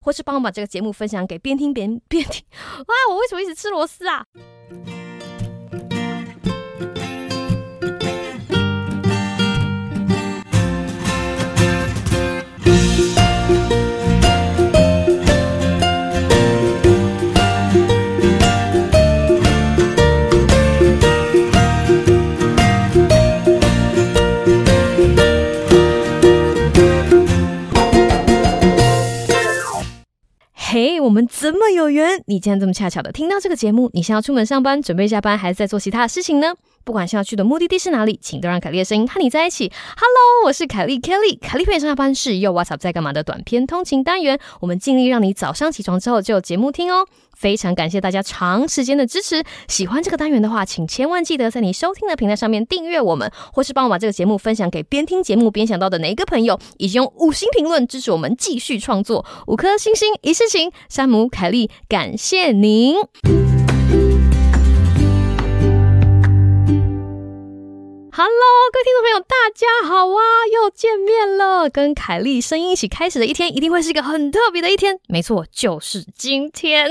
或是帮我把这个节目分享给边听边边听。哇，我为什么一直吃螺丝啊？我们怎么有缘？你竟然这么恰巧的听到这个节目？你是要出门上班，准备下班，还是在做其他的事情呢？不管是要去的目的地是哪里，请都让凯莉的声音和你在一起。Hello，我是凯莉 Kelly，凯莉陪你上下班是又 What's Up 在干嘛的短篇通勤单元。我们尽力让你早上起床之后就有节目听哦。非常感谢大家长时间的支持。喜欢这个单元的话，请千万记得在你收听的平台上面订阅我们，或是帮我把这个节目分享给边听节目边想到的哪一个朋友，以及用五星评论支持我们继续创作。五颗星星一世情，山姆凯莉，感谢您。Hello，各位听众朋友，大家好啊！又见面了，跟凯莉声音一起开始的一天，一定会是一个很特别的一天。没错，就是今天，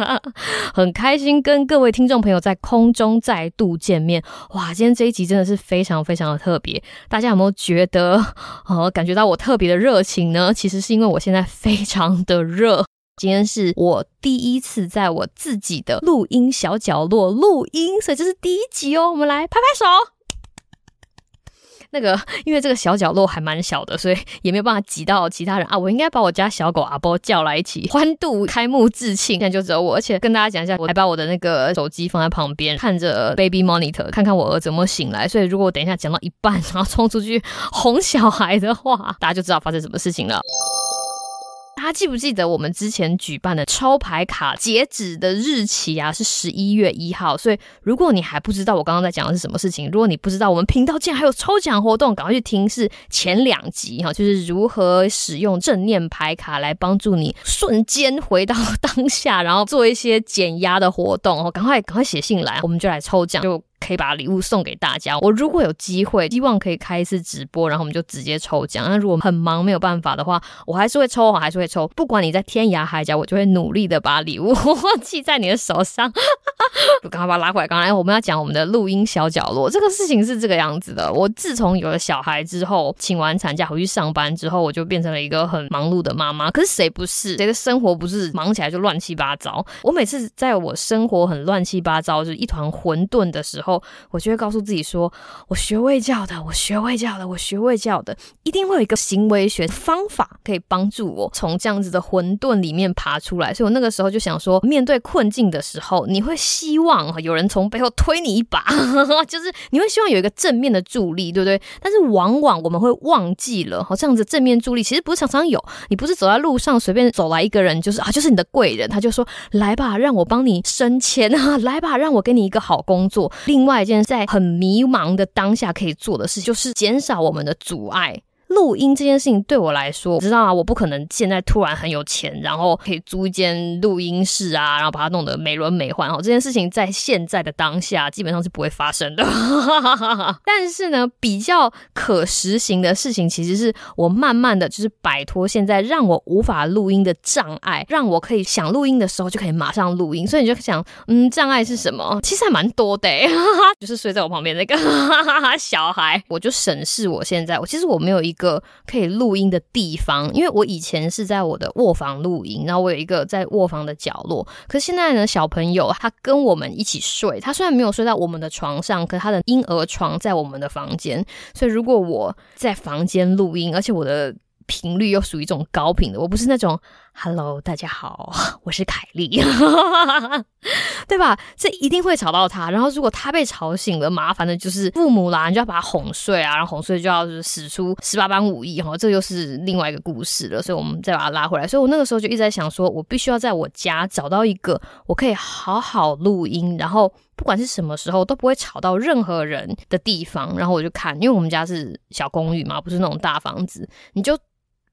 很开心跟各位听众朋友在空中再度见面。哇，今天这一集真的是非常非常的特别。大家有没有觉得，呃，感觉到我特别的热情呢？其实是因为我现在非常的热。今天是我第一次在我自己的录音小角落录音，所以这是第一集哦。我们来拍拍手。那个，因为这个小角落还蛮小的，所以也没有办法挤到其他人啊。我应该把我家小狗阿波叫来一起欢度开幕致庆，现在就只有我。而且跟大家讲一下，我还把我的那个手机放在旁边，看着 baby monitor，看看我儿子有没有醒来。所以如果我等一下讲到一半，然后冲出去哄小孩的话，大家就知道发生什么事情了。大家记不记得我们之前举办的抽牌卡截止的日期啊？是十一月一号。所以如果你还不知道我刚刚在讲的是什么事情，如果你不知道我们频道竟然还有抽奖活动，赶快去听是前两集哈，就是如何使用正念牌卡来帮助你瞬间回到当下，然后做一些减压的活动哦。赶快赶快写信来，我们就来抽奖就。可以把礼物送给大家。我如果有机会，希望可以开一次直播，然后我们就直接抽奖。那如果很忙没有办法的话，我还是会抽，我还是会抽。不管你在天涯海角，我就会努力的把礼物 寄在你的手上。就刚刚把它拉回来。刚才我们要讲我们的录音小角落，这个事情是这个样子的。我自从有了小孩之后，请完产假回去上班之后，我就变成了一个很忙碌的妈妈。可是谁不是？谁的生活不是忙起来就乱七八糟？我每次在我生活很乱七八糟，就是一团混沌的时候，后我就会告诉自己说：“我学卫教的，我学卫教的，我学卫教的，一定会有一个行为学方法可以帮助我从这样子的混沌里面爬出来。”所以我那个时候就想说，面对困境的时候，你会希望有人从背后推你一把，就是你会希望有一个正面的助力，对不对？但是往往我们会忘记了，好，这样子正面助力其实不是常常有。你不是走在路上随便走来一个人，就是啊，就是你的贵人，他就说：“来吧，让我帮你升迁啊，来吧，让我给你一个好工作。”另外一件在很迷茫的当下可以做的事，就是减少我们的阻碍。录音这件事情对我来说，我知道啊，我不可能现在突然很有钱，然后可以租一间录音室啊，然后把它弄得美轮美奂哦。这件事情在现在的当下基本上是不会发生的。但是呢，比较可实行的事情，其实是我慢慢的就是摆脱现在让我无法录音的障碍，让我可以想录音的时候就可以马上录音。所以你就想，嗯，障碍是什么？其实还蛮多的，就是睡在我旁边那个 小孩。我就审视我现在，我其实我没有一个。个可以录音的地方，因为我以前是在我的卧房录音，然后我有一个在卧房的角落。可是现在呢，小朋友他跟我们一起睡，他虽然没有睡在我们的床上，可他的婴儿床在我们的房间。所以如果我在房间录音，而且我的频率又属于一种高频的，我不是那种。Hello，大家好，我是凯莉，对吧？这一定会吵到他。然后如果他被吵醒了，麻烦的就是父母啦，你就要把他哄睡啊，然后哄睡就要使出十八般武艺哈，这又是另外一个故事了。所以我们再把他拉回来。所以我那个时候就一直在想说，我必须要在我家找到一个我可以好好录音，然后不管是什么时候都不会吵到任何人的地方。然后我就看，因为我们家是小公寓嘛，不是那种大房子，你就。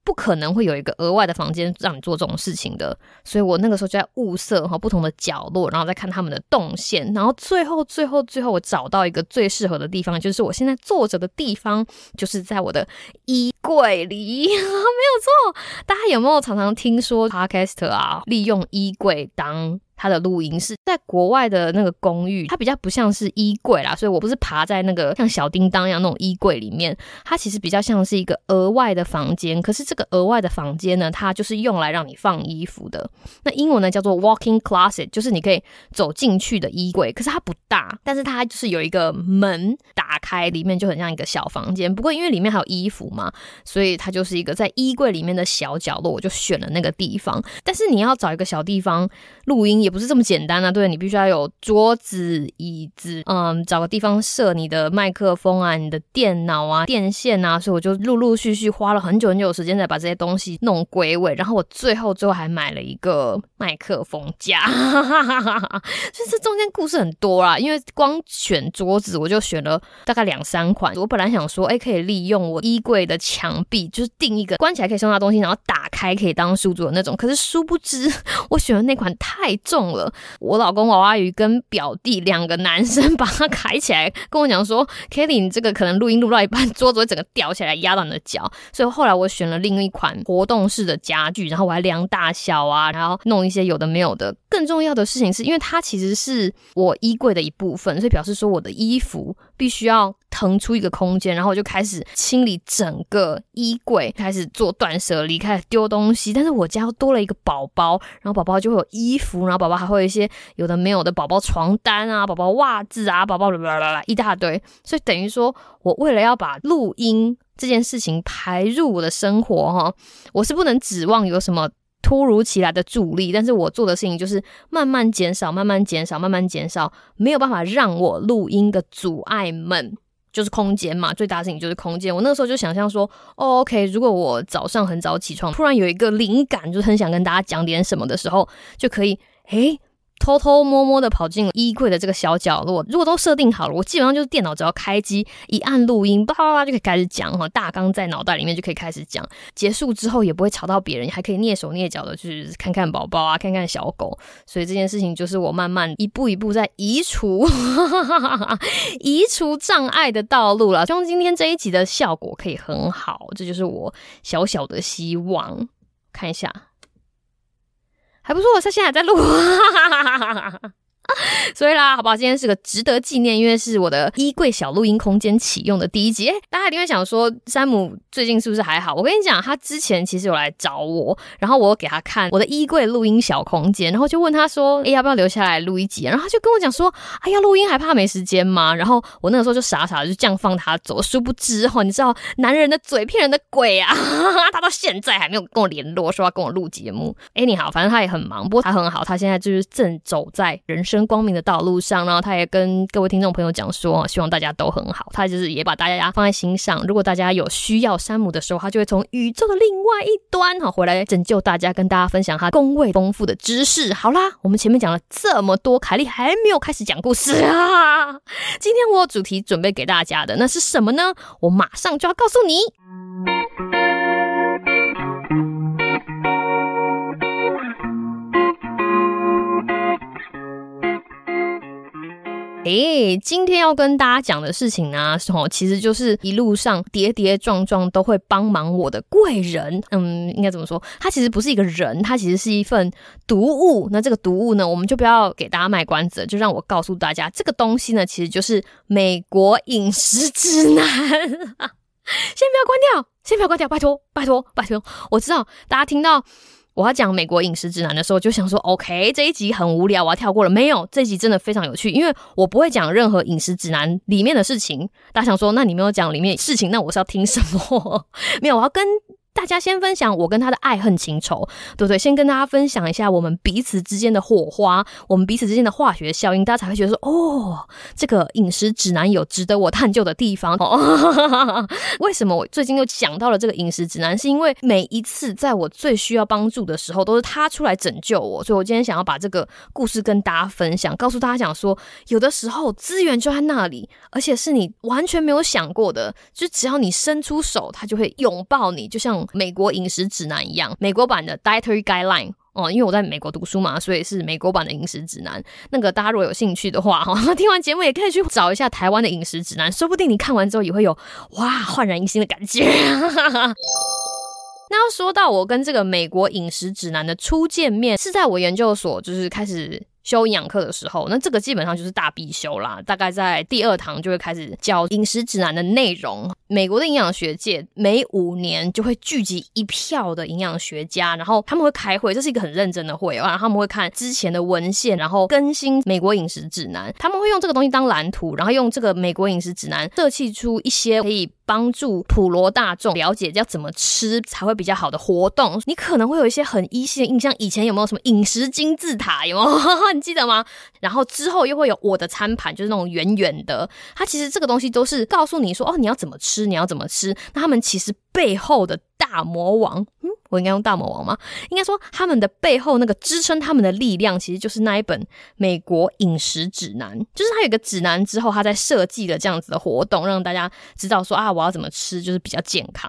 不可能会有一个额外的房间让你做这种事情的。所以我那个时候就在物色哈不同的角落，然后再看他们的动线，然后最后最后最后我找到一个最适合的地方，就是我现在坐着的地方，就是在我的衣柜里，没有错。大家有没有常常听说 Podcast 啊，利用衣柜当他的录音室在国外的那个公寓，它比较不像是衣柜啦，所以我不是爬在那个像小叮当一样那种衣柜里面，它其实比较像是一个额外的房间。可是这个额外的房间呢，它就是用来让你放衣服的。那英文呢叫做 walking closet，就是你可以走进去的衣柜。可是它不大，但是它就是有一个门打开，里面就很像一个小房间。不过因为里面还有衣服嘛，所以它就是一个在衣柜里面的小角落，我就选了那个地方。但是你要找一个小地方录音也。不是这么简单啊！对，你必须要有桌子、椅子，嗯，找个地方设你的麦克风啊、你的电脑啊、电线啊，所以我就陆陆续续花了很久很久的时间才把这些东西弄归位。然后我最后最后还买了一个麦克风架，所 以这中间故事很多啦。因为光选桌子我就选了大概两三款。我本来想说，哎，可以利用我衣柜的墙壁，就是订一个关起来可以收纳东西，然后打开可以当书桌的那种。可是殊不知，我选的那款太重。了，我老公娃娃鱼跟表弟两个男生 把它抬起来，跟我讲说：“Kelly，你这个可能录音录到一半，桌子会整个掉起来压到你的脚。”所以后来我选了另一款活动式的家具，然后我还量大小啊，然后弄一些有的没有的。更重要的事情是因为它其实是我衣柜的一部分，所以表示说我的衣服必须要。腾出一个空间，然后我就开始清理整个衣柜，开始做断舍离，开始丢东西。但是我家又多了一个宝宝，然后宝宝就会有衣服，然后宝宝还会有一些有的没有的宝宝床单啊、宝宝袜子啊、宝宝啦啦啦啦一大堆。所以等于说我为了要把录音这件事情排入我的生活哈，我是不能指望有什么突如其来的助力。但是我做的事情就是慢慢减少、慢慢减少、慢慢减少，没有办法让我录音的阻碍们。就是空间嘛，最大的事情就是空间。我那个时候就想象说，哦，OK，如果我早上很早起床，突然有一个灵感，就是很想跟大家讲点什么的时候，就可以，诶。偷偷摸摸的跑进衣柜的这个小角落。如果都设定好了，我基本上就是电脑只要开机，一按录音，叭叭叭就可以开始讲哈，大纲在脑袋里面就可以开始讲。结束之后也不会吵到别人，还可以蹑手蹑脚的去看看宝宝啊，看看小狗。所以这件事情就是我慢慢一步一步在移除 移除障碍的道路了。希望今天这一集的效果可以很好，这就是我小小的希望。看一下。还不错，他现在还在录。所以啦，好不好？今天是个值得纪念，因为是我的衣柜小录音空间启用的第一集。大家一定会想说，山姆最近是不是还好？我跟你讲，他之前其实有来找我，然后我给他看我的衣柜录音小空间，然后就问他说：“哎、要不要留下来录一集？”然后他就跟我讲说：“哎呀，录音还怕没时间吗？”然后我那个时候就傻傻的就这样放他走。殊不知哈，你知道男人的嘴骗人的鬼啊！他到现在还没有跟我联络，说要跟我录节目。哎、你好，反正他也很忙，不过他很好，他现在就是正走在人生光明的道路上，然后他也跟各位听众朋友讲说，希望大家都很好。他就是也把大家放在心上。如果大家有需要山姆的时候，他就会从宇宙的另外一端哈回来拯救大家，跟大家分享他工位丰富的知识。好啦，我们前面讲了这么多，凯莉还没有开始讲故事啊。今天我主题准备给大家的，那是什么呢？我马上就要告诉你。诶，今天要跟大家讲的事情呢，是哦，其实就是一路上跌跌撞撞都会帮忙我的贵人。嗯，应该怎么说？他其实不是一个人，他其实是一份读物。那这个读物呢，我们就不要给大家卖关子，就让我告诉大家，这个东西呢，其实就是美国饮食指南。先不要关掉，先不要关掉，拜托，拜托，拜托。我知道大家听到。我要讲美国饮食指南的时候，就想说，OK，这一集很无聊，我要跳过了。没有，这一集真的非常有趣，因为我不会讲任何饮食指南里面的事情。大家想说，那你没有讲里面事情，那我是要听什么？没有，我要跟。大家先分享我跟他的爱恨情仇，对不对？先跟大家分享一下我们彼此之间的火花，我们彼此之间的化学效应，大家才会觉得说，哦，这个饮食指南有值得我探究的地方。哦，为什么我最近又想到了这个饮食指南？是因为每一次在我最需要帮助的时候，都是他出来拯救我，所以我今天想要把这个故事跟大家分享，告诉大家讲说，有的时候资源就在那里，而且是你完全没有想过的，就只要你伸出手，他就会拥抱你，就像。美国饮食指南一样，美国版的 Dietary Guideline。哦，因为我在美国读书嘛，所以是美国版的饮食指南。那个大家如果有兴趣的话，哈，听完节目也可以去找一下台湾的饮食指南，说不定你看完之后也会有哇焕然一新的感觉。那要说到我跟这个美国饮食指南的初见面，是在我研究所就是开始。修营养课的时候，那这个基本上就是大必修啦。大概在第二堂就会开始教饮食指南的内容。美国的营养学界每五年就会聚集一票的营养学家，然后他们会开会，这是一个很认真的会，然后他们会看之前的文献，然后更新美国饮食指南。他们会用这个东西当蓝图，然后用这个美国饮食指南设计出一些可以帮助普罗大众了解要怎么吃才会比较好的活动。你可能会有一些很依稀的印象，以前有没有什么饮食金字塔？有没有？你记得吗？然后之后又会有我的餐盘，就是那种圆圆的。它其实这个东西都是告诉你说，哦，你要怎么吃，你要怎么吃。那他们其实背后的大魔王，嗯，我应该用大魔王吗？应该说他们的背后那个支撑他们的力量，其实就是那一本美国饮食指南。就是它有一个指南之后，他在设计了这样子的活动，让大家知道说啊，我要怎么吃，就是比较健康。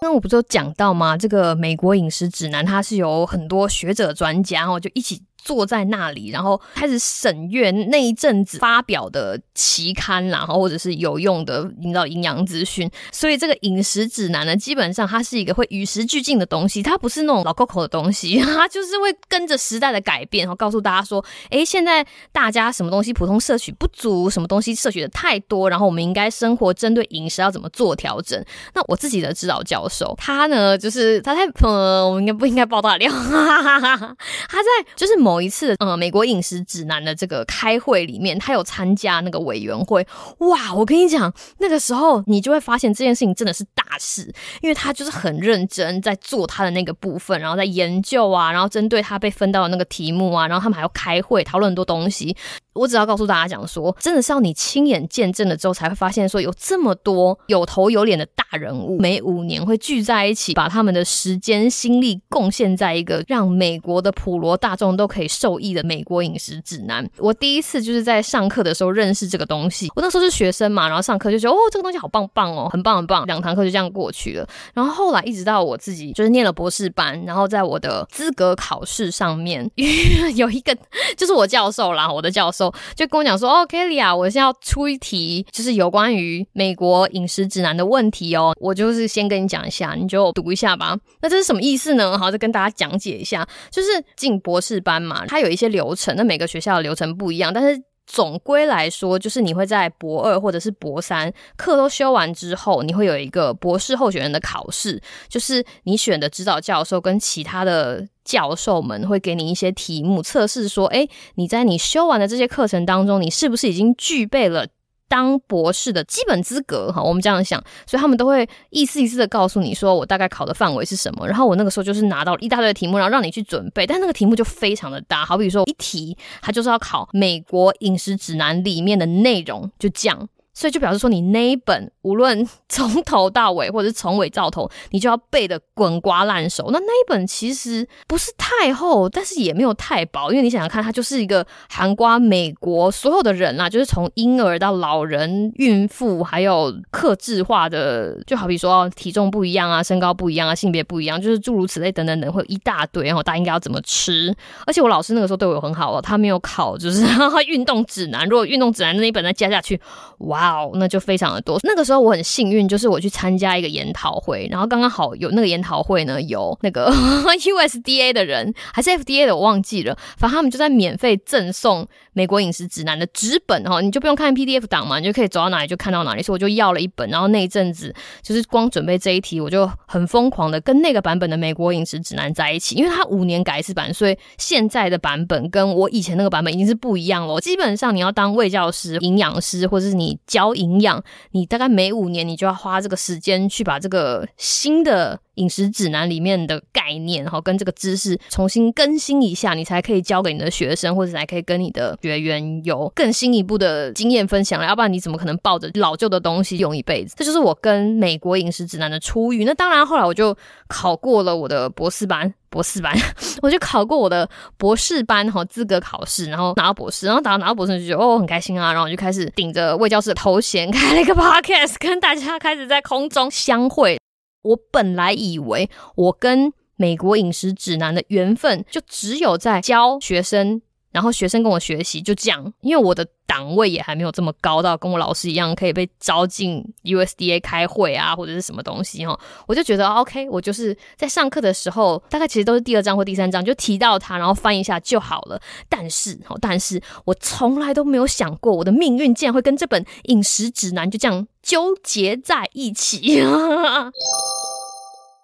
那我不是有讲到吗？这个美国饮食指南，它是有很多学者专家哦，就一起。坐在那里，然后开始审阅那一阵子发表的期刊，然后或者是有用的引导营养资讯。所以这个饮食指南呢，基本上它是一个会与时俱进的东西，它不是那种老扣扣的东西，它就是会跟着时代的改变，然后告诉大家说，哎，现在大家什么东西普通摄取不足，什么东西摄取的太多，然后我们应该生活针对饮食要怎么做调整。那我自己的指导教授，他呢，就是他在呃，我们应该不应该爆大料？他在就是某。某一次，呃，美国饮食指南的这个开会里面，他有参加那个委员会。哇，我跟你讲，那个时候你就会发现这件事情真的是大事，因为他就是很认真在做他的那个部分，然后在研究啊，然后针对他被分到的那个题目啊，然后他们还要开会讨论很多东西。我只要告诉大家讲说，真的是要你亲眼见证了之后，才会发现说有这么多有头有脸的大人物，每五年会聚在一起，把他们的时间心力贡献在一个让美国的普罗大众都可以受益的美国饮食指南。我第一次就是在上课的时候认识这个东西，我那时候是学生嘛，然后上课就觉得哦，这个东西好棒棒哦，很棒很棒，两堂课就这样过去了。然后后来一直到我自己就是念了博士班，然后在我的资格考试上面 有一个就是我教授啦，我的教授。就跟我讲说，哦，Kelly 啊，我现在要出一题，就是有关于美国饮食指南的问题哦。我就是先跟你讲一下，你就读一下吧。那这是什么意思呢？好，再跟大家讲解一下。就是进博士班嘛，它有一些流程，那每个学校的流程不一样，但是总归来说，就是你会在博二或者是博三课都修完之后，你会有一个博士候选人的考试，就是你选的指导教授跟其他的。教授们会给你一些题目测试，说：“诶，你在你修完的这些课程当中，你是不是已经具备了当博士的基本资格？”哈，我们这样想，所以他们都会一次一次的告诉你说，我大概考的范围是什么。然后我那个时候就是拿到一大堆题目，然后让你去准备，但那个题目就非常的大，好比说一题，它就是要考美国饮食指南里面的内容，就这样。所以就表示说，你那一本无论 从头到尾，或者是从尾到头，你就要背的滚瓜烂熟。那那一本其实不是太厚，但是也没有太薄，因为你想想看，它就是一个涵盖美国所有的人啦，就是从婴儿到老人、孕妇，还有克制化的，就好比说体重不一样啊，身高不一样啊，性别不一样，就是诸如此类等等等，会有一大堆。然后大家应该要怎么吃？而且我老师那个时候对我很好哦，他没有考就是 运动指南，如果运动指南那一本再加下去，哇！那就非常的多。那个时候我很幸运，就是我去参加一个研讨会，然后刚刚好有那个研讨会呢，有那个 USDA 的人还是 FDA 的，我忘记了。反正他们就在免费赠送美国饮食指南的纸本哈，你就不用看 PDF 档嘛，你就可以走到哪里就看到哪里。所以我就要了一本，然后那一阵子就是光准备这一题，我就很疯狂的跟那个版本的美国饮食指南在一起，因为它五年改一次版，所以现在的版本跟我以前那个版本已经是不一样了。基本上你要当卫教师、营养师，或者是你。教营养，你大概每五年你就要花这个时间去把这个新的饮食指南里面的概念，然后跟这个知识重新更新一下，你才可以教给你的学生，或者才可以跟你的学员有更新一步的经验分享了。要不然你怎么可能抱着老旧的东西用一辈子？这就是我跟美国饮食指南的初遇。那当然，后来我就考过了我的博士班。博士班，我就考过我的博士班哈资格考试，然后拿到博士，然后拿到拿到博士就觉得哦很开心啊，然后我就开始顶着魏教授的头衔开了一个 podcast，跟大家开始在空中相会。我本来以为我跟美国饮食指南的缘分就只有在教学生。然后学生跟我学习，就这样，因为我的档位也还没有这么高到跟我老师一样可以被招进 USDA 开会啊，或者是什么东西哈，我就觉得 OK，我就是在上课的时候，大概其实都是第二章或第三章就提到它，然后翻一下就好了。但是哈，但是我从来都没有想过，我的命运竟然会跟这本饮食指南就这样纠结在一起。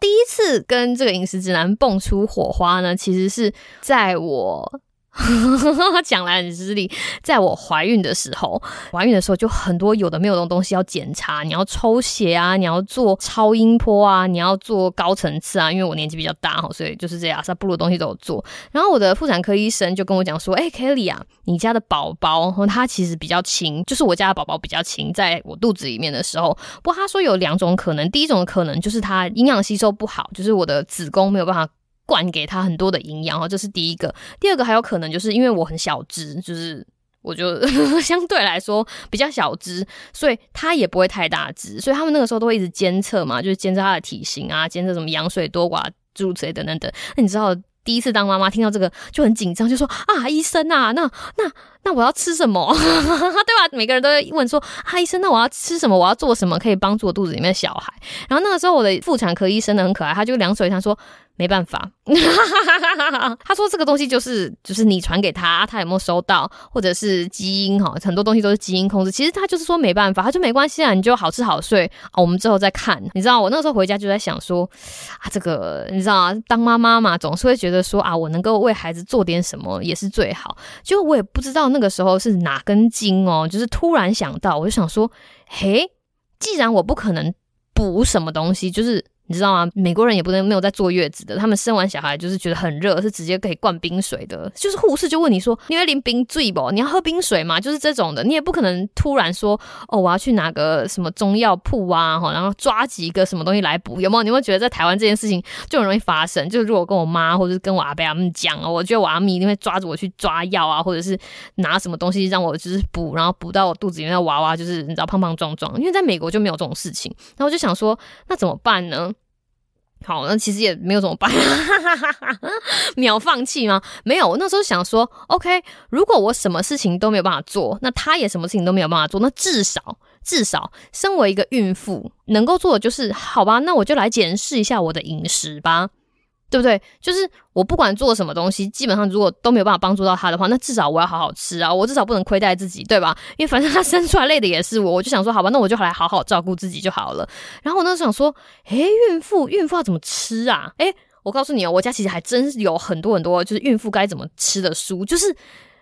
第一次跟这个饮食指南蹦出火花呢，其实是在我。讲来很失礼，在我怀孕的时候，怀孕的时候就很多有的没有的东西要检查，你要抽血啊，你要做超音波啊，你要做高层次啊。因为我年纪比较大哈，所以就是这样，阿萨布的东西都有做。然后我的妇产科医生就跟我讲说：“哎，Kelly 啊，你家的宝宝他其实比较轻，就是我家的宝宝比较轻，在我肚子里面的时候。不过他说有两种可能，第一种可能就是他营养吸收不好，就是我的子宫没有办法。”灌给他很多的营养哦，这是第一个。第二个还有可能就是因为我很小只，就是我就 相对来说比较小只，所以他也不会太大只。所以他们那个时候都会一直监测嘛，就是监测他的体型啊，监测什么羊水多寡、诸如此类等等等。那你知道第一次当妈妈听到这个就很紧张，就说啊，医生啊，那那那我要吃什么？对吧？每个人都会问说啊，医生，那我要吃什么？我要做什么可以帮助我肚子里面的小孩？然后那个时候我的妇产科医生呢很可爱，他就两手一摊说。没办法，他说这个东西就是就是你传给他，他有没有收到，或者是基因哈，很多东西都是基因控制。其实他就是说没办法，他就没关系啊，你就好吃好睡啊，我们之后再看。你知道我那时候回家就在想说啊，这个你知道啊，当妈妈嘛，总是会觉得说啊，我能够为孩子做点什么也是最好。就我也不知道那个时候是哪根筋哦，就是突然想到，我就想说，嘿，既然我不可能补什么东西，就是。你知道吗？美国人也不能没有在坐月子的，他们生完小孩就是觉得很热，是直接可以灌冰水的。就是护士就问你说：“你会淋冰醉不？你要喝冰水吗？”就是这种的，你也不可能突然说：“哦，我要去拿个什么中药铺啊，然后抓几个什么东西来补。”有没有？你会觉得在台湾这件事情就很容易发生？就是如果跟我妈或者是跟我阿伯他们讲，我觉得我阿咪一定会抓着我去抓药啊，或者是拿什么东西让我就是补，然后补到我肚子里面的娃娃就是你知道胖胖壮壮。因为在美国就没有这种事情，然后我就想说，那怎么办呢？好，那其实也没有怎么办，秒放弃吗？没有，我那时候想说，OK，如果我什么事情都没有办法做，那他也什么事情都没有办法做，那至少至少，身为一个孕妇，能够做的就是，好吧，那我就来检视一下我的饮食吧。对不对？就是我不管做什么东西，基本上如果都没有办法帮助到他的话，那至少我要好好吃啊！我至少不能亏待自己，对吧？因为反正他生出来累的也是我，我就想说，好吧，那我就来好好照顾自己就好了。然后我那时候想说，诶，孕妇孕妇要怎么吃啊？诶，我告诉你哦，我家其实还真有很多很多，就是孕妇该怎么吃的书，就是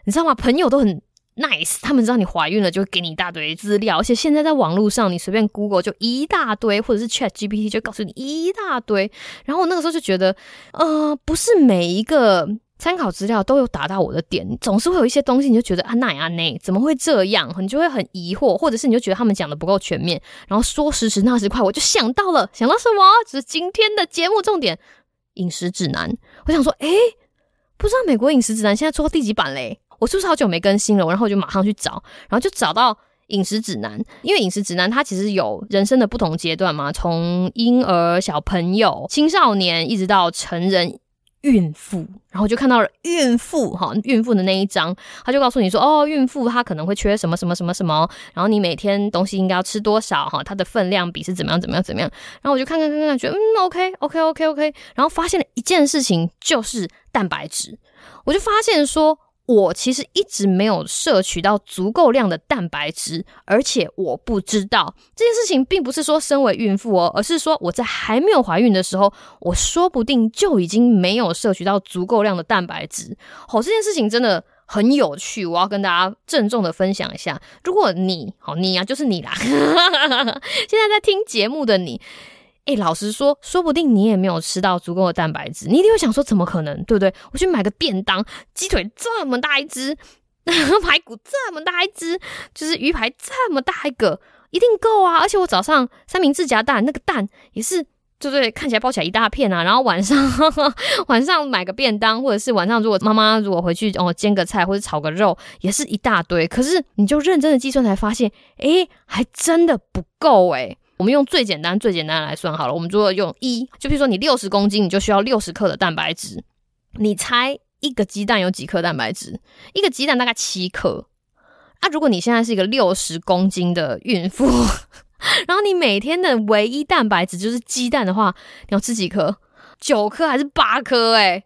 你知道吗？朋友都很。Nice，他们知道你怀孕了，就会给你一大堆资料，而且现在在网络上，你随便 Google 就一大堆，或者是 Chat GPT 就告诉你一大堆。然后我那个时候就觉得，呃，不是每一个参考资料都有达到我的点，总是会有一些东西，你就觉得啊，那呀那怎么会这样？你就会很疑惑，或者是你就觉得他们讲的不够全面。然后说时迟那时快，我就想到了，想到什么？就是今天的节目重点——饮食指南。我想说，诶，不知道美国饮食指南现在出到第几版嘞？我是不是好久没更新了？然后我就马上去找，然后就找到饮食指南。因为饮食指南它其实有人生的不同阶段嘛，从婴儿、小朋友、青少年，一直到成人、孕妇。然后就看到了孕妇哈，孕妇的那一章，他就告诉你说，哦，孕妇她可能会缺什么什么什么什么，然后你每天东西应该要吃多少哈，它的分量比是怎么样怎么样怎么样。然后我就看看看看，觉得嗯，OK OK OK OK，然后发现了一件事情，就是蛋白质。我就发现说。我其实一直没有摄取到足够量的蛋白质，而且我不知道这件事情，并不是说身为孕妇哦，而是说我在还没有怀孕的时候，我说不定就已经没有摄取到足够量的蛋白质。好，这件事情真的很有趣，我要跟大家郑重的分享一下。如果你好，你啊，就是你啦，现在在听节目的你。哎，老实说，说不定你也没有吃到足够的蛋白质，你一定会想说，怎么可能，对不对？我去买个便当，鸡腿这么大一只，排骨这么大一只，就是鱼排这么大一个，一定够啊！而且我早上三明治夹蛋，那个蛋也是，对不对？看起来包起来一大片啊。然后晚上 晚上买个便当，或者是晚上如果妈妈如果回去哦煎个菜或者炒个肉，也是一大堆。可是你就认真的计算才发现，哎，还真的不够哎。我们用最简单、最简单来算好了。我们如果用一，就比如说你六十公斤，你就需要六十克的蛋白质。你猜一个鸡蛋有几克蛋白质？一个鸡蛋大概七克。啊，如果你现在是一个六十公斤的孕妇，然后你每天的唯一蛋白质就是鸡蛋的话，你要吃几颗？九颗还是八颗？哎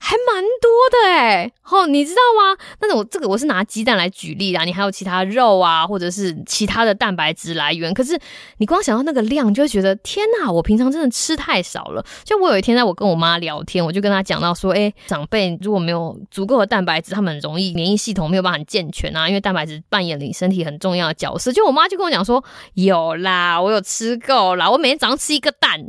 还蛮多的诶哦，你知道吗？但是我这个我是拿鸡蛋来举例啦，你还有其他肉啊，或者是其他的蛋白质来源。可是你光想到那个量，就会觉得天哪，我平常真的吃太少了。就我有一天在我跟我妈聊天，我就跟她讲到说，诶，长辈如果没有足够的蛋白质，他们很容易免疫系统没有办法很健全啊，因为蛋白质扮演你身体很重要的角色。就我妈就跟我讲说，有啦，我有吃够啦，我每天早上吃一个蛋。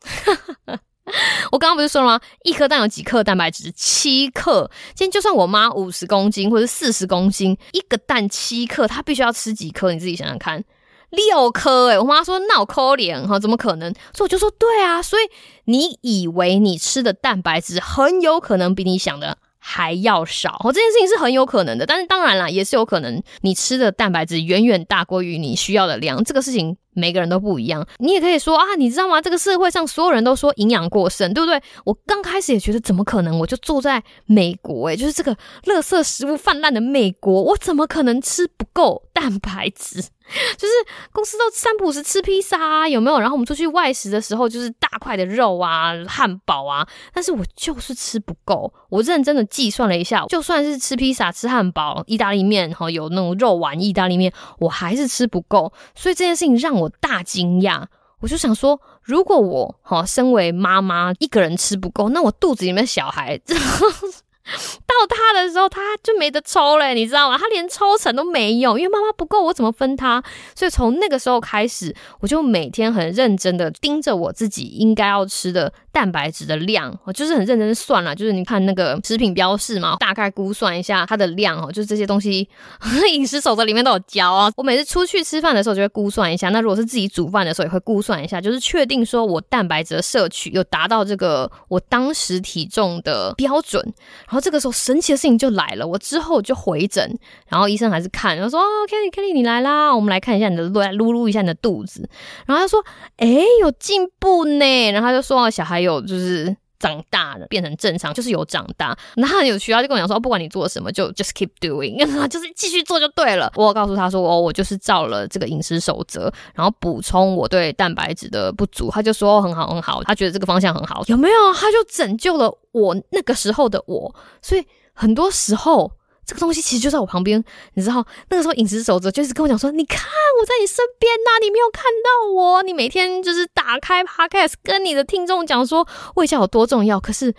哈哈哈 我刚刚不是说了吗？一颗蛋有几克蛋白质？七克。今天就算我妈五十公斤或者四十公斤，一个蛋七克，她必须要吃几颗？你自己想想看，六颗诶，我妈说那我抠脸哈，怎么可能？所以我就说对啊，所以你以为你吃的蛋白质很有可能比你想的还要少，哦，这件事情是很有可能的。但是当然啦，也是有可能你吃的蛋白质远远大过于你需要的量，这个事情。每个人都不一样，你也可以说啊，你知道吗？这个社会上所有人都说营养过剩，对不对？我刚开始也觉得怎么可能？我就住在美国，诶，就是这个垃圾食物泛滥的美国，我怎么可能吃不够蛋白质？就是公司都三不五时吃披萨啊，有没有？然后我们出去外食的时候，就是大块的肉啊、汉堡啊，但是我就是吃不够。我认真的计算了一下，就算是吃披萨、吃汉堡、意大利面，哈，有那种肉丸意大利面，我还是吃不够。所以这件事情让我大惊讶。我就想说，如果我哈身为妈妈一个人吃不够，那我肚子里面小孩。到他的时候，他就没得抽了，你知道吗？他连抽成都没有，因为妈妈不够，我怎么分他？所以从那个时候开始，我就每天很认真的盯着我自己应该要吃的蛋白质的量，我就是很认真算了，就是你看那个食品标示嘛，大概估算一下它的量哦，就是这些东西 饮食守则里面都有教啊。我每次出去吃饭的时候就会估算一下，那如果是自己煮饭的时候也会估算一下，就是确定说我蛋白质的摄取有达到这个我当时体重的标准，然后这个时候神奇的事情就来了，我之后就回诊，然后医生还是看，然后说哦，Kelly Kelly 你来啦，我们来看一下你的，撸撸一下你的肚子，然后他说哎有进步呢，然后他就说小孩有。有就是长大了，变成正常，就是有长大。然后有学校就跟我讲说，不管你做什么，就 just keep doing，就是继续做就对了。我告诉他说，哦，我就是照了这个饮食守则，然后补充我对蛋白质的不足。他就说很好很好，他觉得这个方向很好，有没有？他就拯救了我那个时候的我。所以很多时候。这个东西其实就在我旁边，你知道，那个时候饮食守则就是跟我讲说：“你看我在你身边呐，你没有看到我，你每天就是打开 Podcast 跟你的听众讲说卫教有多重要，可是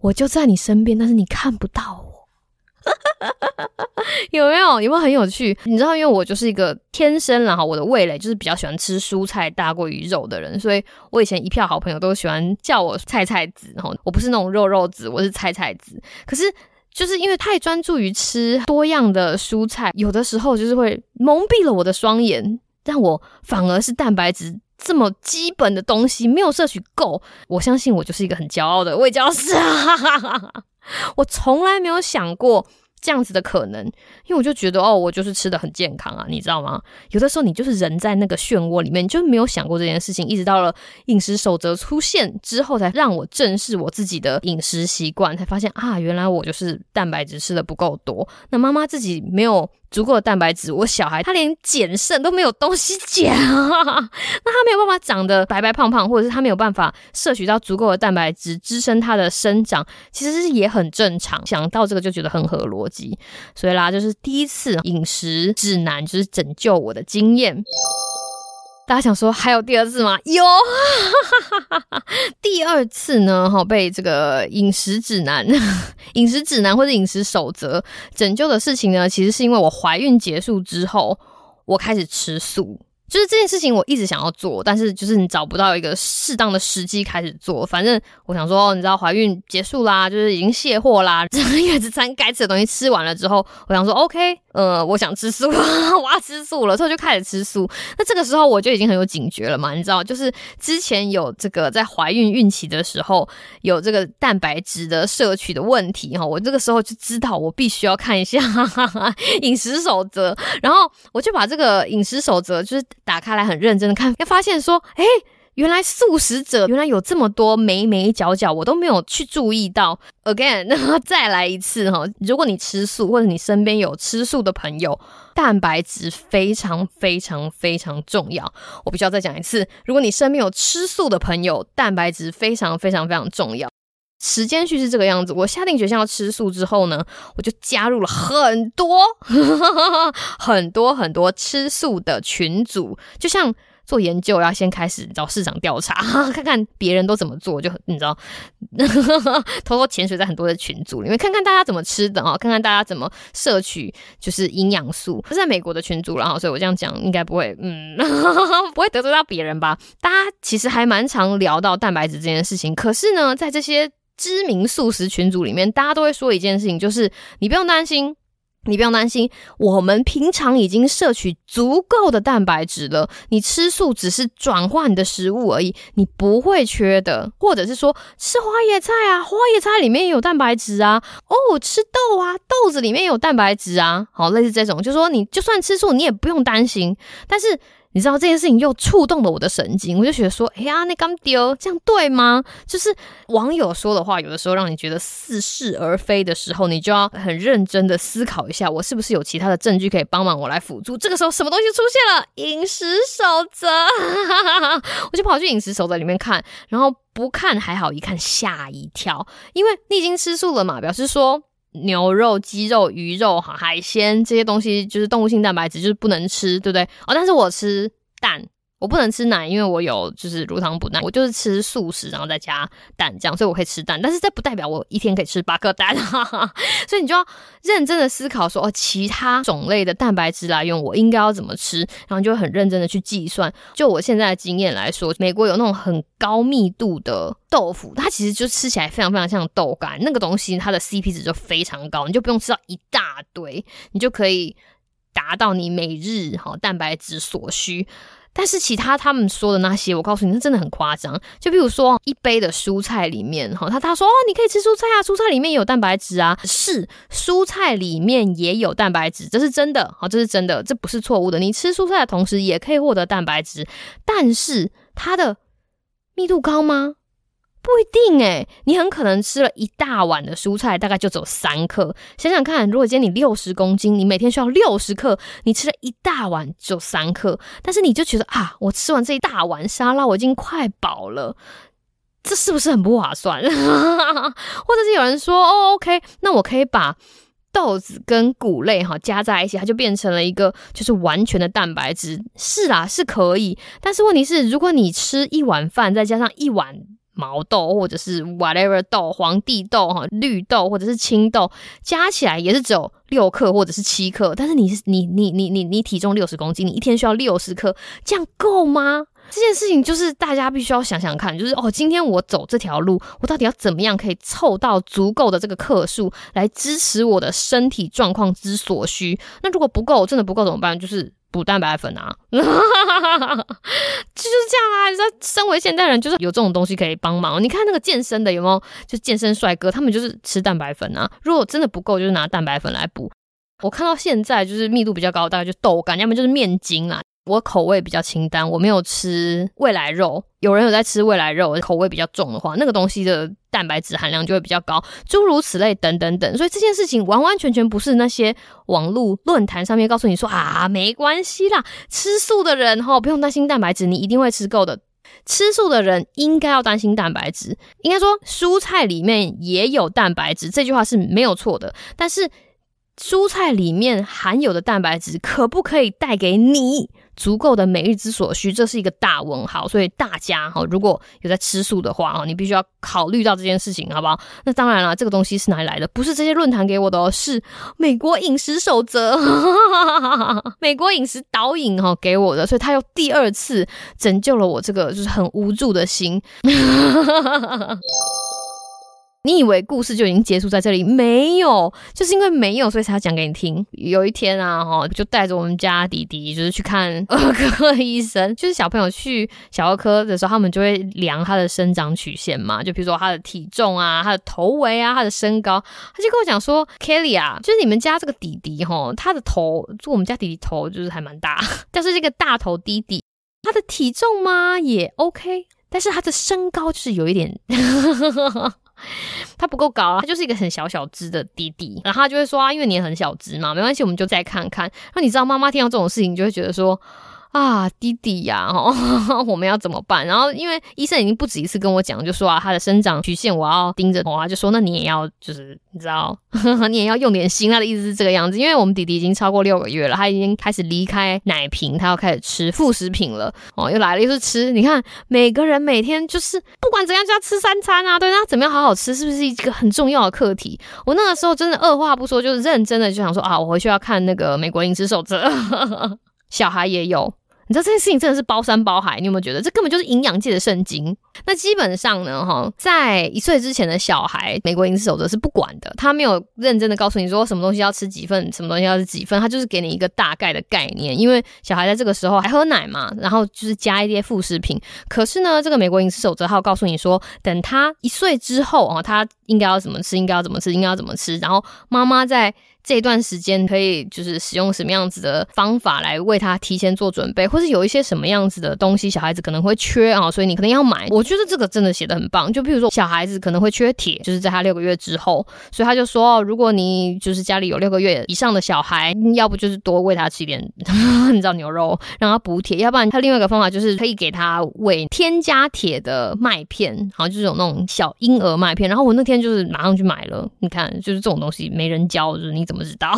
我就在你身边，但是你看不到我，有没有？有没有很有趣？你知道，因为我就是一个天生然后我的味蕾就是比较喜欢吃蔬菜大过于肉的人，所以我以前一票好朋友都喜欢叫我菜菜子，然后我不是那种肉肉子，我是菜菜子，可是。就是因为太专注于吃多样的蔬菜，有的时候就是会蒙蔽了我的双眼，让我反而是蛋白质这么基本的东西没有摄取够。我相信我就是一个很骄傲的胃教师！我从来没有想过。这样子的可能，因为我就觉得哦，我就是吃的很健康啊，你知道吗？有的时候你就是人在那个漩涡里面，你就没有想过这件事情，一直到了饮食守则出现之后，才让我正视我自己的饮食习惯，才发现啊，原来我就是蛋白质吃的不够多。那妈妈自己没有。足够的蛋白质，我小孩他连减肾都没有东西减啊，那他没有办法长得白白胖胖，或者是他没有办法摄取到足够的蛋白质支撑他的生长，其实是也很正常。想到这个就觉得很合逻辑辑，所以啦，就是第一次饮食指南就是拯救我的经验。大家想说还有第二次吗？有，第二次呢，哈，被这个饮食指南、饮食指南或者饮食守则拯救的事情呢，其实是因为我怀孕结束之后，我开始吃素。就是这件事情我一直想要做，但是就是你找不到一个适当的时机开始做。反正我想说，你知道怀孕结束啦，就是已经卸货啦，月子餐该吃的东西吃完了之后，我想说，OK。呃，我想吃素，我要吃素了，所以就开始吃素。那这个时候我就已经很有警觉了嘛，你知道，就是之前有这个在怀孕孕期的时候有这个蛋白质的摄取的问题哈，我这个时候就知道我必须要看一下 饮食守则，然后我就把这个饮食守则就是打开来很认真的看，就发现说，哎。原来素食者原来有这么多眉眉角角，我都没有去注意到。Again，那再来一次哈，如果你吃素，或者你身边有吃素的朋友，蛋白质非常非常非常重要。我必须要再讲一次，如果你身边有吃素的朋友，蛋白质非常非常非常重要。时间序是这个样子，我下定决心要吃素之后呢，我就加入了很多 很多很多吃素的群组，就像。做研究要先开始找市场调查，看看别人都怎么做，就你知道，偷偷潜水在很多的群组里面，看看大家怎么吃的啊，看看大家怎么摄取就是营养素。是在美国的群组，然后所以我这样讲应该不会，嗯，不会得罪到别人吧？大家其实还蛮常聊到蛋白质这件事情，可是呢，在这些知名素食群组里面，大家都会说一件事情，就是你不用担心。你不用担心，我们平常已经摄取足够的蛋白质了。你吃素只是转换你的食物而已，你不会缺的。或者是说吃花椰菜啊，花椰菜里面也有蛋白质啊。哦，吃豆啊，豆子里面有蛋白质啊。好，类似这种，就说你就算吃素，你也不用担心。但是。你知道这件事情又触动了我的神经，我就觉得说，哎呀，那刚丢这样对吗？就是网友说的话，有的时候让你觉得似是而非的时候，你就要很认真的思考一下，我是不是有其他的证据可以帮忙我来辅助？这个时候什么东西出现了？饮食守则，我就跑去饮食守则里面看，然后不看还好，一看吓一跳，因为你已经吃素了嘛，表示说。牛肉、鸡肉、鱼肉、海鲜这些东西就是动物性蛋白质，就是不能吃，对不对？哦，但是我吃蛋。我不能吃奶，因为我有就是乳糖不耐，我就是吃素食，然后再加蛋这样，所以我可以吃蛋。但是这不代表我一天可以吃八颗蛋，哈哈，所以你就要认真的思考说，哦，其他种类的蛋白质来源我应该要怎么吃，然后就很认真的去计算。就我现在的经验来说，美国有那种很高密度的豆腐，它其实就吃起来非常非常像豆干，那个东西它的 CP 值就非常高，你就不用吃到一大堆，你就可以达到你每日哈蛋白质所需。但是其他他们说的那些，我告诉你，那真的很夸张。就比如说一杯的蔬菜里面，哈，他他说哦，你可以吃蔬菜啊，蔬菜里面有蛋白质啊，是蔬菜里面也有蛋白质，这是真的，好，这是真的，这不是错误的。你吃蔬菜的同时也可以获得蛋白质，但是它的密度高吗？不一定诶，你很可能吃了一大碗的蔬菜，大概就只有三克。想想看，如果今天你六十公斤，你每天需要六十克，你吃了一大碗只有三克，但是你就觉得啊，我吃完这一大碗沙拉，我已经快饱了，这是不是很不划算？或者是有人说，哦，OK，那我可以把豆子跟谷类哈加在一起，它就变成了一个就是完全的蛋白质。是啦，是可以，但是问题是，如果你吃一碗饭，再加上一碗。毛豆或者是 whatever 豆，黄帝豆哈，绿豆或者是青豆，加起来也是只有六克或者是七克。但是你是你你你你你体重六十公斤，你一天需要六十克，这样够吗？这件事情就是大家必须要想想看，就是哦，今天我走这条路，我到底要怎么样可以凑到足够的这个克数来支持我的身体状况之所需？那如果不够，真的不够怎么办？就是。补蛋白粉啊，就是这样啊！你知道，身为现代人，就是有这种东西可以帮忙。你看那个健身的有没有？就健身帅哥，他们就是吃蛋白粉啊。如果真的不够，就是拿蛋白粉来补。我看到现在就是密度比较高，大概就豆干，要么就是面筋啦。我口味比较清淡，我没有吃未来肉。有人有在吃未来肉，口味比较重的话，那个东西的蛋白质含量就会比较高，诸如此类等等等。所以这件事情完完全全不是那些网络论坛上面告诉你说啊，没关系啦，吃素的人哈不用担心蛋白质，你一定会吃够的。吃素的人应该要担心蛋白质，应该说蔬菜里面也有蛋白质，这句话是没有错的，但是。蔬菜里面含有的蛋白质可不可以带给你足够的每日之所需？这是一个大问号。所以大家哈，如果有在吃素的话哈，你必须要考虑到这件事情，好不好？那当然了，这个东西是哪里来的？不是这些论坛给我的哦，是美国饮食守则，美国饮食导引哈给我的。所以他又第二次拯救了我这个就是很无助的心。你以为故事就已经结束在这里？没有，就是因为没有，所以才要讲给你听。有一天啊，哈，就带着我们家弟弟，就是去看 儿科医生。就是小朋友去小儿科的时候，他们就会量他的生长曲线嘛，就比如说他的体重啊、他的头围啊、他的身高。他就跟我讲说，Kelly 啊，就是你们家这个弟弟哈，他的头，就我们家弟弟头就是还蛮大，但是这个大头弟弟，他的体重嘛也 OK，但是他的身高就是有一点。他不够高啊，他就是一个很小小只的弟弟，然后他就会说啊，因为你很小只嘛，没关系，我们就再看看。那你知道妈妈听到这种事情就会觉得说。啊，弟弟呀，哦，我们要怎么办？然后因为医生已经不止一次跟我讲，就说啊，他的生长曲线我要盯着，我就说那你也要，就是你知道，你也要用点心。他的意思是这个样子，因为我们弟弟已经超过六个月了，他已经开始离开奶瓶，他要开始吃副食品了。哦，又来了，又是吃。你看，每个人每天就是不管怎样就要吃三餐啊，对，那怎么样好好吃，是不是一个很重要的课题？我那个时候真的二话不说，就是认真的就想说啊，我回去要看那个美国饮食守则，小孩也有。你知道这件事情真的是包山包海，你有没有觉得这根本就是营养界的圣经？那基本上呢，哈，在一岁之前的小孩，美国饮食守则是不管的，他没有认真的告诉你说什么东西要吃几份，什么东西要吃几份，他就是给你一个大概的概念。因为小孩在这个时候还喝奶嘛，然后就是加一些副食品。可是呢，这个美国饮食守则他要告诉你说，等他一岁之后啊，他应该要怎么吃，应该要怎么吃，应该要怎么吃，然后妈妈在。这段时间可以就是使用什么样子的方法来为他提前做准备，或是有一些什么样子的东西小孩子可能会缺啊，所以你可能要买。我觉得这个真的写得很棒。就比如说小孩子可能会缺铁，就是在他六个月之后，所以他就说，如果你就是家里有六个月以上的小孩，要不就是多喂他吃一点，你知道牛肉让他补铁，要不然他另外一个方法就是可以给他喂添加铁的麦片，好像就是有那种小婴儿麦片。然后我那天就是马上去买了，你看就是这种东西没人教，就是你怎么。知道，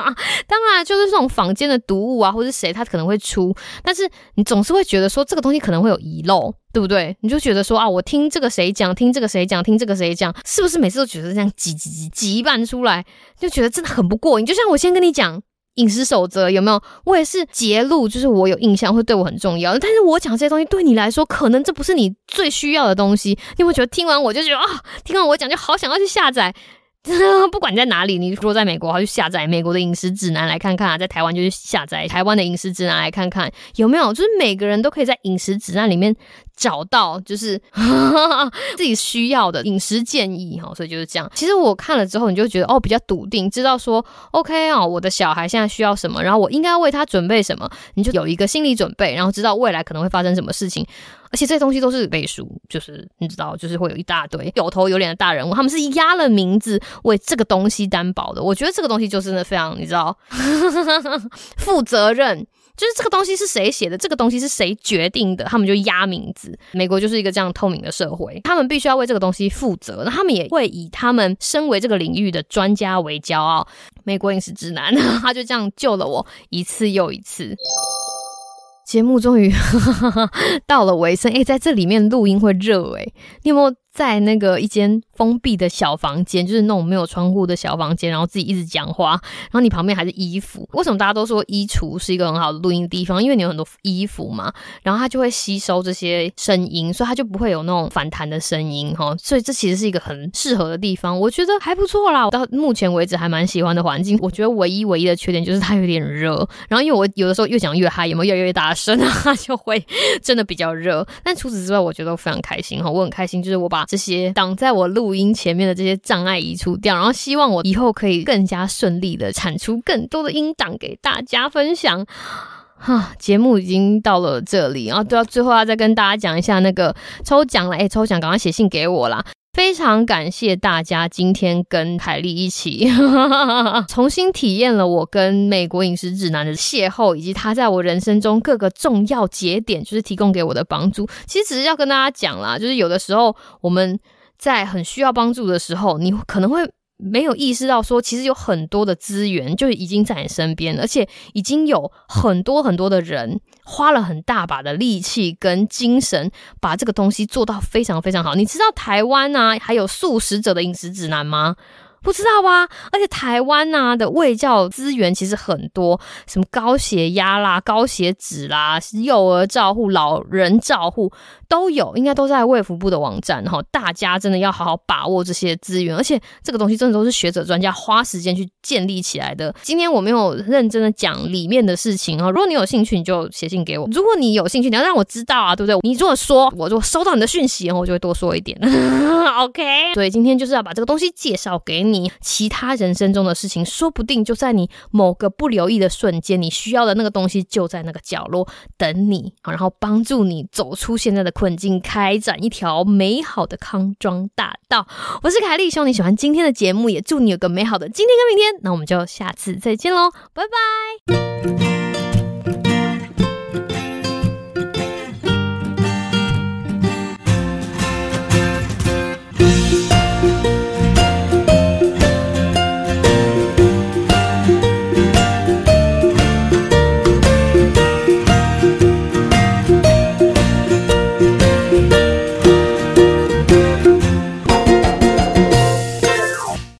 当然就是这种坊间的毒物啊，或者谁他可能会出，但是你总是会觉得说这个东西可能会有遗漏，对不对？你就觉得说啊，我听这个谁讲，听这个谁讲，听这个谁讲，是不是每次都觉得这样挤挤挤挤一半出来，就觉得真的很不过瘾？就像我先跟你讲饮食守则有没有？我也是节录，就是我有印象会对我很重要，但是我讲这些东西对你来说，可能这不是你最需要的东西，你会觉得听完我就觉得啊，听完我讲就好想要去下载。不管在哪里，你如果在美国，好去下载美国的饮食指南来看看啊；在台湾就去下载台湾的饮食指南来看看有没有，就是每个人都可以在饮食指南里面找到，就是 自己需要的饮食建议哈。所以就是这样。其实我看了之后，你就觉得哦，比较笃定，知道说 OK 啊，我的小孩现在需要什么，然后我应该为他准备什么，你就有一个心理准备，然后知道未来可能会发生什么事情。而且这些东西都是背书，就是你知道，就是会有一大堆有头有脸的大人物，他们是压了名字为这个东西担保的。我觉得这个东西就是真的非常，你知道，负责任，就是这个东西是谁写的，这个东西是谁决定的，他们就压名字。美国就是一个这样透明的社会，他们必须要为这个东西负责，那他们也会以他们身为这个领域的专家为骄傲。美国饮食指南，他就这样救了我一次又一次。节目终于 到了尾声，诶，在这里面录音会热诶，你有没有？在那个一间封闭的小房间，就是那种没有窗户的小房间，然后自己一直讲话，然后你旁边还是衣服。为什么大家都说衣橱是一个很好的录音地方？因为你有很多衣服嘛，然后它就会吸收这些声音，所以它就不会有那种反弹的声音哈。所以这其实是一个很适合的地方，我觉得还不错啦。到目前为止还蛮喜欢的环境。我觉得唯一唯一的缺点就是它有点热，然后因为我有的时候越讲越嗨，有没有越来越大声啊？就会真的比较热。但除此之外，我觉得非常开心哈，我很开心，就是我把。把这些挡在我录音前面的这些障碍移除掉，然后希望我以后可以更加顺利的产出更多的音档给大家分享。哈，节目已经到了这里，然后都要最后要再跟大家讲一下那个抽奖了。哎，抽奖赶快写信给我啦！非常感谢大家今天跟凯莉一起 重新体验了我跟美国饮食指南的邂逅，以及他在我人生中各个重要节点，就是提供给我的帮助。其实只是要跟大家讲啦，就是有的时候我们在很需要帮助的时候，你可能会。没有意识到说，其实有很多的资源就已经在你身边，而且已经有很多很多的人花了很大把的力气跟精神，把这个东西做到非常非常好。你知道台湾啊，还有素食者的饮食指南吗？不知道吧？而且台湾呐、啊、的卫教资源其实很多，什么高血压啦、高血脂啦、幼儿照护、老人照护都有，应该都在卫福部的网站哈。大家真的要好好把握这些资源，而且这个东西真的都是学者专家花时间去建立起来的。今天我没有认真的讲里面的事情哈，如果你有兴趣，你就写信给我；如果你有兴趣，你要让我知道啊，对不对？你如果说，我就收到你的讯息，然后我就会多说一点。OK，所以今天就是要把这个东西介绍给你。你其他人生中的事情，说不定就在你某个不留意的瞬间，你需要的那个东西就在那个角落等你，然后帮助你走出现在的困境，开展一条美好的康庄大道。我是凯莉，希望你喜欢今天的节目，也祝你有个美好的今天跟明天。那我们就下次再见喽，拜拜。